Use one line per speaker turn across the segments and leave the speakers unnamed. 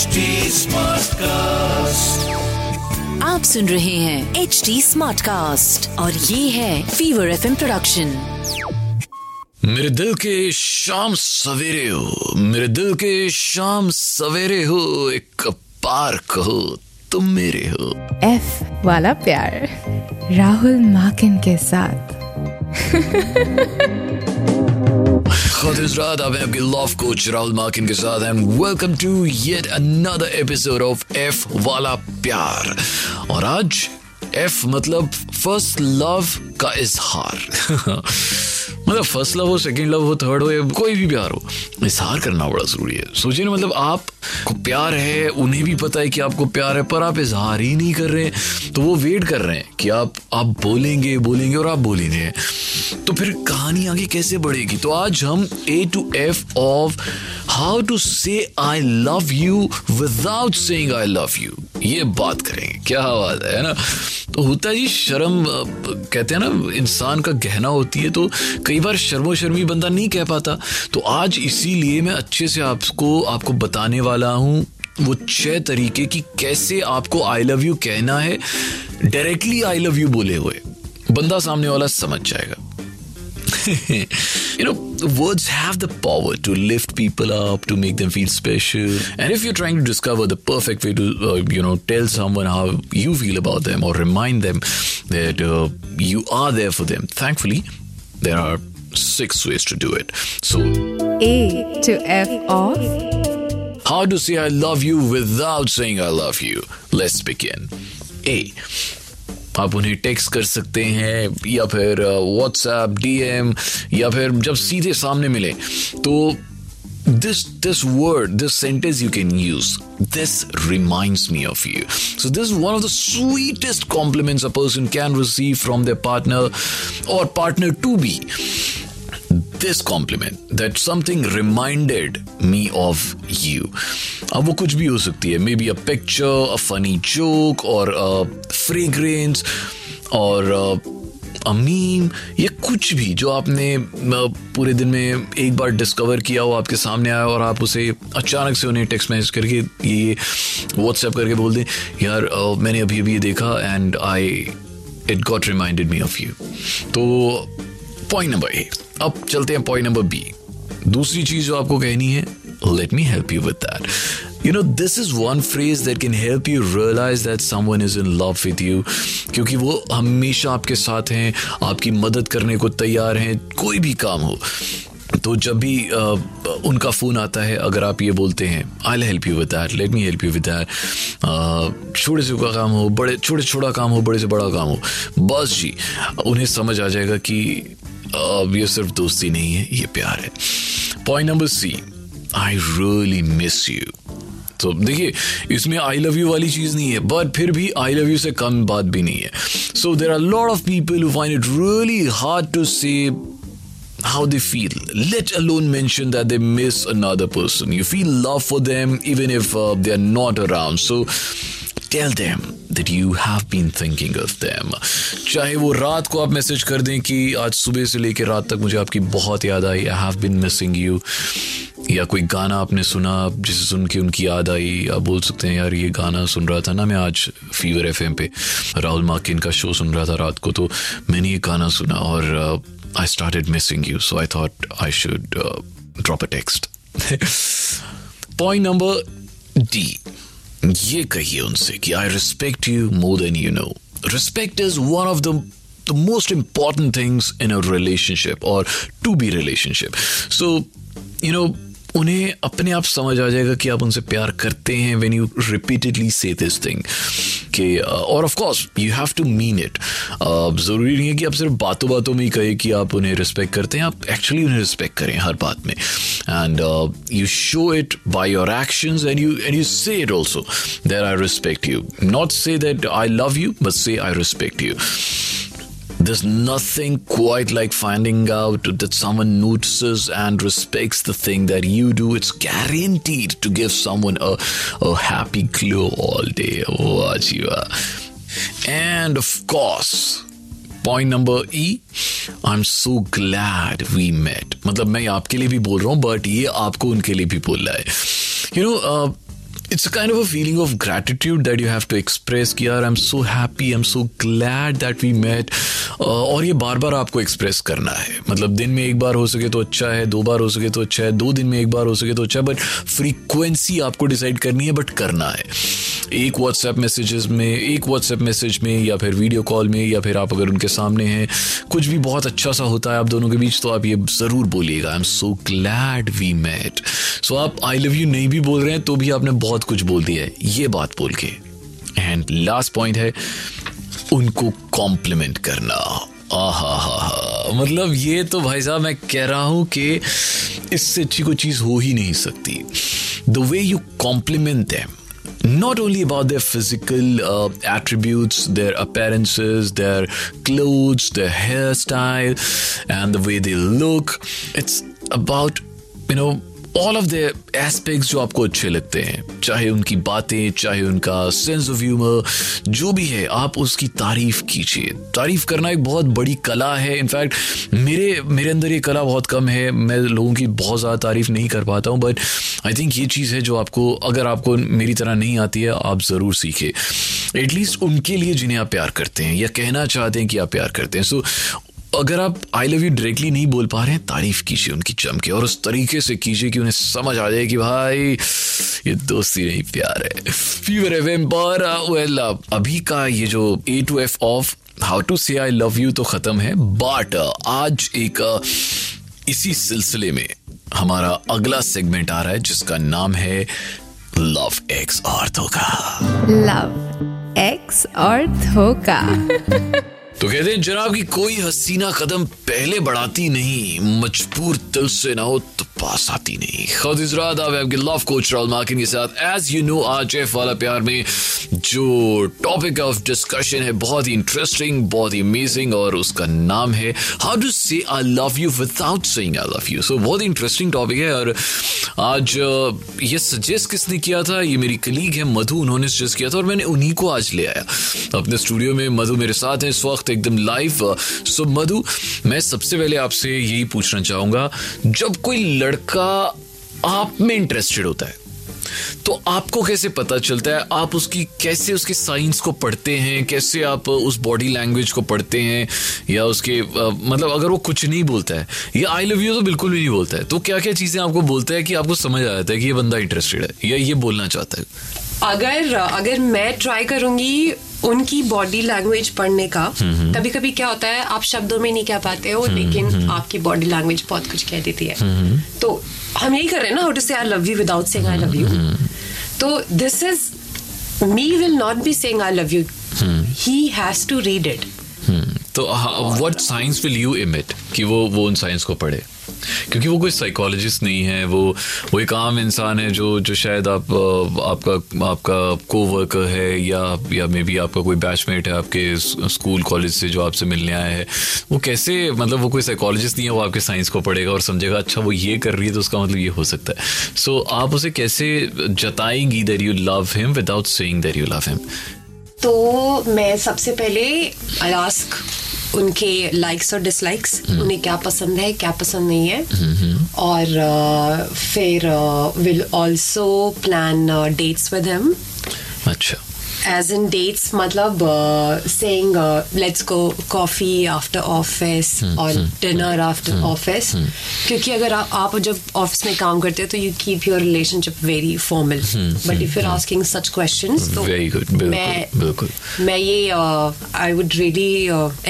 HD Smartcast.
आप सुन रहे हैं एच डी स्मार्ट कास्ट और ये है फीवर एफ़ प्रोडक्शन
मेरे दिल के शाम सवेरे हो मेरे दिल के शाम सवेरे हो एक पार्क हो तुम मेरे हो।
एफ़ वाला प्यार राहुल माकिन के साथ।
रात आप आपके कोच राहुल के साथ welcome to yet another episode of F वाला प्यार और आज एफ़ मतलब फ़र्स्ट लव का इजहार। मतलब फ़र्स्ट लव हो सेकंड लव हो थर्ड हो, या कोई भी प्यार हो, इजहार करना बड़ा ज़रूरी है। सोचिए ना मतलब आपको प्यार है, उन्हें भी पता है कि आपको प्यार है, पर आप इजहार ही नहीं कर रहे हैं। तो वो वेट कर रहे हैं कि आप आप बोलेंगे बोलेंगे और आप बोल ही रहे तो फिर कहानी आगे कैसे बढ़ेगी? तो आज हम A to F of how to say I love you without saying I love you ये बात करेंगे, क्या बात है ना? तो होता जी, शर्म, कहते हैं ना, इंसान का गहना होती है तो कई बार शर्मो शर्मी बंदा नहीं कह पाता। तो आज इसीलिए मैं अच्छे से आपको आपको बताने वाला हूँ वो छह तरीके की कैसे आपको आई लव यू कहना है डायरेक्टली आई लव यू बोले हुए बंदा सामने वाला समझ जाएगा words have the power to lift people up, to make them feel special. And if you're trying to discover the perfect way to, uh, you know, tell someone how you feel about them or remind them that uh, you are there for them, thankfully, there are six ways to do it. So,
A to F of
how to say I love you without saying I love you? Let's begin. A. आप उन्हें text कर सकते हैं या फिर WhatsApp DM या फिर जब सीधे सामने मिले तो this this word this sentence you can use this reminds me of you so this is one of the sweetest compliments a person can receive from their partner or partner to be this compliment that something reminded me of you अब वो कुछ भी हो सकती है maybe a picture a funny joke और fragrance और a meme meme ये कुछ भी जो आपने पूरे दिन में एक बार डिस्कवर किया हो, आपके सामने आया और आप उसे अचानक से उन्हें टेक्स्ट मैसेज करके ये व्हाट्सएप करके बोल दें, यार मैंने अभी अभी ये देखा and I it got reminded me of you तो पॉइंट नंबर ए अब चलते हैं पॉइंट नंबर बी दूसरी चीज़ जो आपको कहनी है let me help you with that you know this is one phrase that can help you realise that someone is in love with you क्योंकि वो हमेशा आपके साथ हैं आपकी मदद करने को तैयार हैं कोई भी काम हो। तो जब भी अ, उनका फ़ोन आता है अगर आप ये बोलते हैं I help you with that let me help you with that छोटे से का काम हो बड़े छोटे छोटा काम हो बड़े से बड़ा काम हो। बस जी उन्हें समझ आ जाएगा कि अब ये सिर्फ़ दोस्ती नहीं है ये प्यार है point number C I really miss you तो देखिए इसमें आई लव यू वाली चीज़ नहीं है बट फिर भी आई लव यू से कम बात भी नहीं है so there are lot of people who find it really hard to say how they feel, let alone mention that they miss another person. You feel love for them even if uh, they are not around. So tell them that you have been thinking of them. चाहे वो रात को आप message कर दें कि आज सुबह से लेकर रात तक मुझे आपकी बहुत याद आई I have been missing you या कोई गाना आपने सुना, जिसे सुन के उनकी याद आई, आप बोल सकते हैं, यार, ये गाना सुन रहा था ना मैं आज फीवर एफएम पे। राहुल माकिन का शो सुन रहा था रात को तो मैंने ये गाना सुना और I started missing you so I thought I should drop a text point number D ये कहिए उनसे कि I respect you more than you know respect is one of the the most important things in a relationship or to be relationship so you know उन्हें अपने आप समझ आ जाएगा कि आप उनसे प्यार करते हैं when you repeatedly say this thing कि और of course you have to mean it ज़रूरी नहीं है कि आप सिर्फ़ बातों बातों में ही कहें कि आप उन्हें रिस्पेक्ट करते हैं, आप एक्चुअली उन्हें रिस्पेक्ट करें हर बात में. And you show it by your actions and you and you say it also there I respect you not say that I love you but say I respect you There's nothing quite like finding out that someone notices and respects the thing that you do. It's guaranteed to give someone a, a happy glow all day. Oh, Jiva. And of course, point number E I am so glad we met मतलब मैं आपके लिए भी बोल रहा हूं but ये आपको उनके लिए भी बोल रहा है you know it's a kind of a feeling of gratitude that you have to express कि यार I am so happy I am so glad that we met और ये बार बार आपको एक्सप्रेस करना है। मतलब दिन में एक बार हो सके तो अच्छा है, दो बार हो सके तो अच्छा है, दो दिन में एक बार हो सके तो अच्छा है बट फ्रीक्वेंसी आपको डिसाइड करनी है बट करना है। एक व्हाट्सएप मैसेजेस में, एक व्हाट्सएप मैसेज में, या फिर वीडियो कॉल में, या फिर आप अगर उनके सामने हैं, कुछ भी बहुत अच्छा सा होता है आप दोनों के बीच तो आप ये ज़रूर बोलिएगा। I am so glad we met so आप आई लव यू नहीं भी बोल रहे हैं तो भी आपने बहुत कुछ बोल दिया है। ये बात बोल के। एंड लास्ट पॉइंट है उनको कॉम्प्लीमेंट करना आहा हा हा मतलब ये तो भाई साहब मैं कह रहा हूँ कि इससे अच्छी कोई चीज़ हो ही नहीं सकती the way you compliment them not only about their physical uh, attributes, their appearances, their clothes, their hairstyle, and the way they look. It's about, you know, all of the aspects जो आपको अच्छे लगते हैं, चाहे उनकी बातें, चाहे उनका सेंस ऑफ़ ह्यूमर जो भी है, आप उसकी तारीफ़ कीजिए। तारीफ़ करना एक बहुत बड़ी कला है। इनफैक्ट मेरे मेरे अंदर ये कला बहुत कम है। मैं लोगों की बहुत ज़्यादा तारीफ़ नहीं कर पाता हूँ बट आई थिंक ये चीज़ है जो आपको, अगर आपको मेरी तरह नहीं आती है, आप ज़रूर सीखे एटलीस्ट उनके लिए जिन्हें आप प्यार करते हैं, या कहना चाहते हैं कि आप प्यार करते हैं। सो अगर आप आई लव यू डायरेक्टली नहीं बोल पा रहे हैं तारीफ़ कीजिए उनकी जम के और उस तरीके से कीजिए कि उन्हें समझ आ जाए कि भाई ये दोस्ती नहीं प्यार है। फीवर एफ़ पर वेल अभी का ये जो A to F of how to say I love you तो खत्म है बट आज एक इसी सिलसिले में हमारा अगला सेगमेंट आ रहा है जिसका नाम है लव एक्स और धोखा
लव एक्स और धोखा
तो कहते हैं, जनाब, की कोई हसीना कदम पहले बढ़ाती नहीं, मजबूर दिल से ना हो तो पास आती नहीं। खुद लव कोच राहुल माकिन के साथ। एज यू नो आज एफ़ वाला प्यार में जो टॉपिक ऑफ़ डिस्कशन है, बहुत ही इंटरेस्टिंग बहुत ही अमेजिंग और उसका नाम है how to say I love you without saying I love you so बहुत ही इंटरेस्टिंग टॉपिक है और आज ये सजेस्ट किसने किया था? ये मेरी कलीग है, मधु, उन्होंने सजेस्ट किया था और मैंने उन्हीं को आज ले आया। अपने स्टूडियो में मधु मेरे साथ हैं। इस वक्त एकदम लाइव सो मधु, मैं सबसे पहले आपसे यही पूछना चाहूँगा, जब कोई लड़का आप में इंटरेस्टेड होता है तो आपको कैसे पता चलता है? आप उसकी, कैसे उसके साइंस को पढ़ते हैं? कैसे आप उस बॉडी लैंग्वेज को पढ़ते हैं? या उसके मतलब अगर वो कुछ नहीं बोलता है, या आई लव यू तो बिल्कुल भी नहीं बोलता है तो क्या क्या चीज़ें आपको बोलता है कि आपको समझ आ जाता है कि ये बंदा इंटरेस्टेड है, या ये बोलना चाहता है?
अगर अगर मैं ट्राई करूँगी उनकी बॉडी लैंग्वेज पढ़ने का कभी कभी क्या होता है आप शब्दों में नहीं कह पाते हो लेकिन आपकी बॉडी लैंग्वेज बहुत कुछ कह देती है। तो हम यही कर रहे हैं ना how to say I love you without saying I love you तो this is me will not be saying I love you he has to read it
तो what signs will you emit कि वो वो उन science को पढ़े। क्योंकि वो कोई साइकोलॉजिस्ट नहीं है वो वो एक आम इंसान है जो जो शायद आप आपका आपका को वर्कर है या या मे बी आपका कोई बैचमेट है आपके स्कूल कॉलेज से जो आपसे मिलने आया है। वो कैसे मतलब वो कोई साइकोलॉजिस्ट नहीं है वो आपके साइंस को पढ़ेगा और समझेगा अच्छा वो ये कर रही है तो उसका मतलब ये हो सकता है। सो so, आप उसे कैसे जताएँगी that you love him without saying that you love him
तो मैं सबसे पहले आई आस्क उनके लाइक्स और डिसलाइक्स हम्म। उन्हें क्या पसंद है क्या पसंद नहीं है। हम्म, और फिर will also plan dates with him
अच्छा।
As in dates मतलब uh, saying uh, let's go coffee after office hmm, or hmm, dinner hmm, after hmm, office. hmm. क्योंकि अगर आ, आप जब ऑफ़िस में काम करते हैं तो you keep your relationship very formal but if you're asking such questions तो
वेरी गुड मैं बिल्कुल
मैं ये आई वुड रियली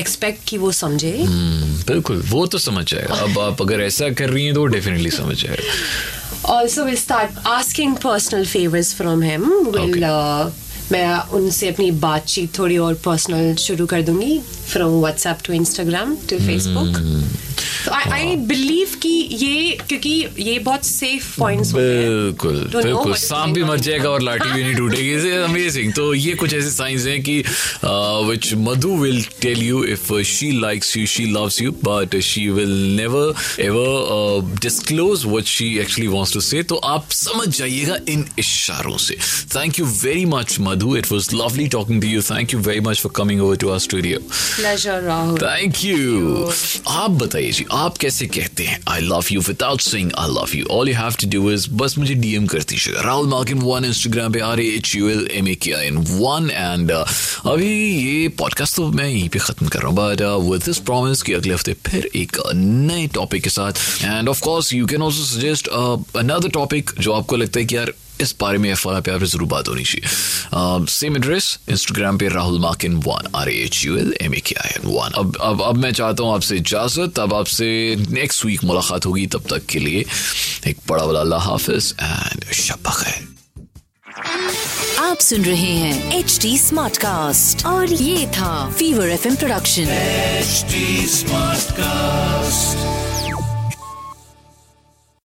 एक्सपेक्ट कि वो समझे
बिल्कुल वो तो समझ जाएगा अब आप अगर ऐसा कर रही हैं तो डेफिनेटली समझ जाएगा
Also, we'll start asking personal favors from him. We'll okay. uh, मैं उनसे अपनी बातचीत थोड़ी और पर्सनल शुरू कर दूँगी from WhatsApp to Instagram to Facebook I believe कि ये क्योंकि ये बहुत सेफ़ पॉइंट्स
बिल्कुल बिल्कुल। सांप भी मर जाएगा और लाठी भी नहीं टूटेगी। अमेजिंग तो ये कुछ ऐसे साइंस हैं कि which Madhu will tell you if she likes you she loves you but she will never ever disclose what she actually wants to say तो आप समझ जाइएगा इन इशारों से। Thank you very much Madhu it was lovely talking to you thank you very much for coming over to our studio
pleasure Rahul
thank you आप बताइए जी आप कैसे कहते हैं I love you without saying I love you all you have to do is बस मुझे DM कर दीजिएगा राहुल मार्किन वन इंस्टाग्राम पे R H U L M A K I N one and अभी ये पॉडकास्ट तो मैं यहीं पे खत्म कर रहा हूँ बट विद दिस प्रॉमिस कि अगले हफ़्ते फिर एक नए टॉपिक के साथ and of course you can also suggest another topic जो आपको लगता है कि यार इस बारे में एफ़ पे आप ज़रूर बात होनी चाहिए। सेम एड्रेस इंस्टाग्राम पे Rahul Makin one R H U L M A K I N one अब अब अब मैं चाहता हूँ आपसे इजाज़त अब आपसे नेक्स्ट वीक मुलाकात होगी तब तक के लिए एक बड़ा वाला अल्लाह हाफिज एंड शब खैर।
आप सुन रहे हैं एच डी स्मार्ट कास्ट और ये था Fever F production
HD Smartcast.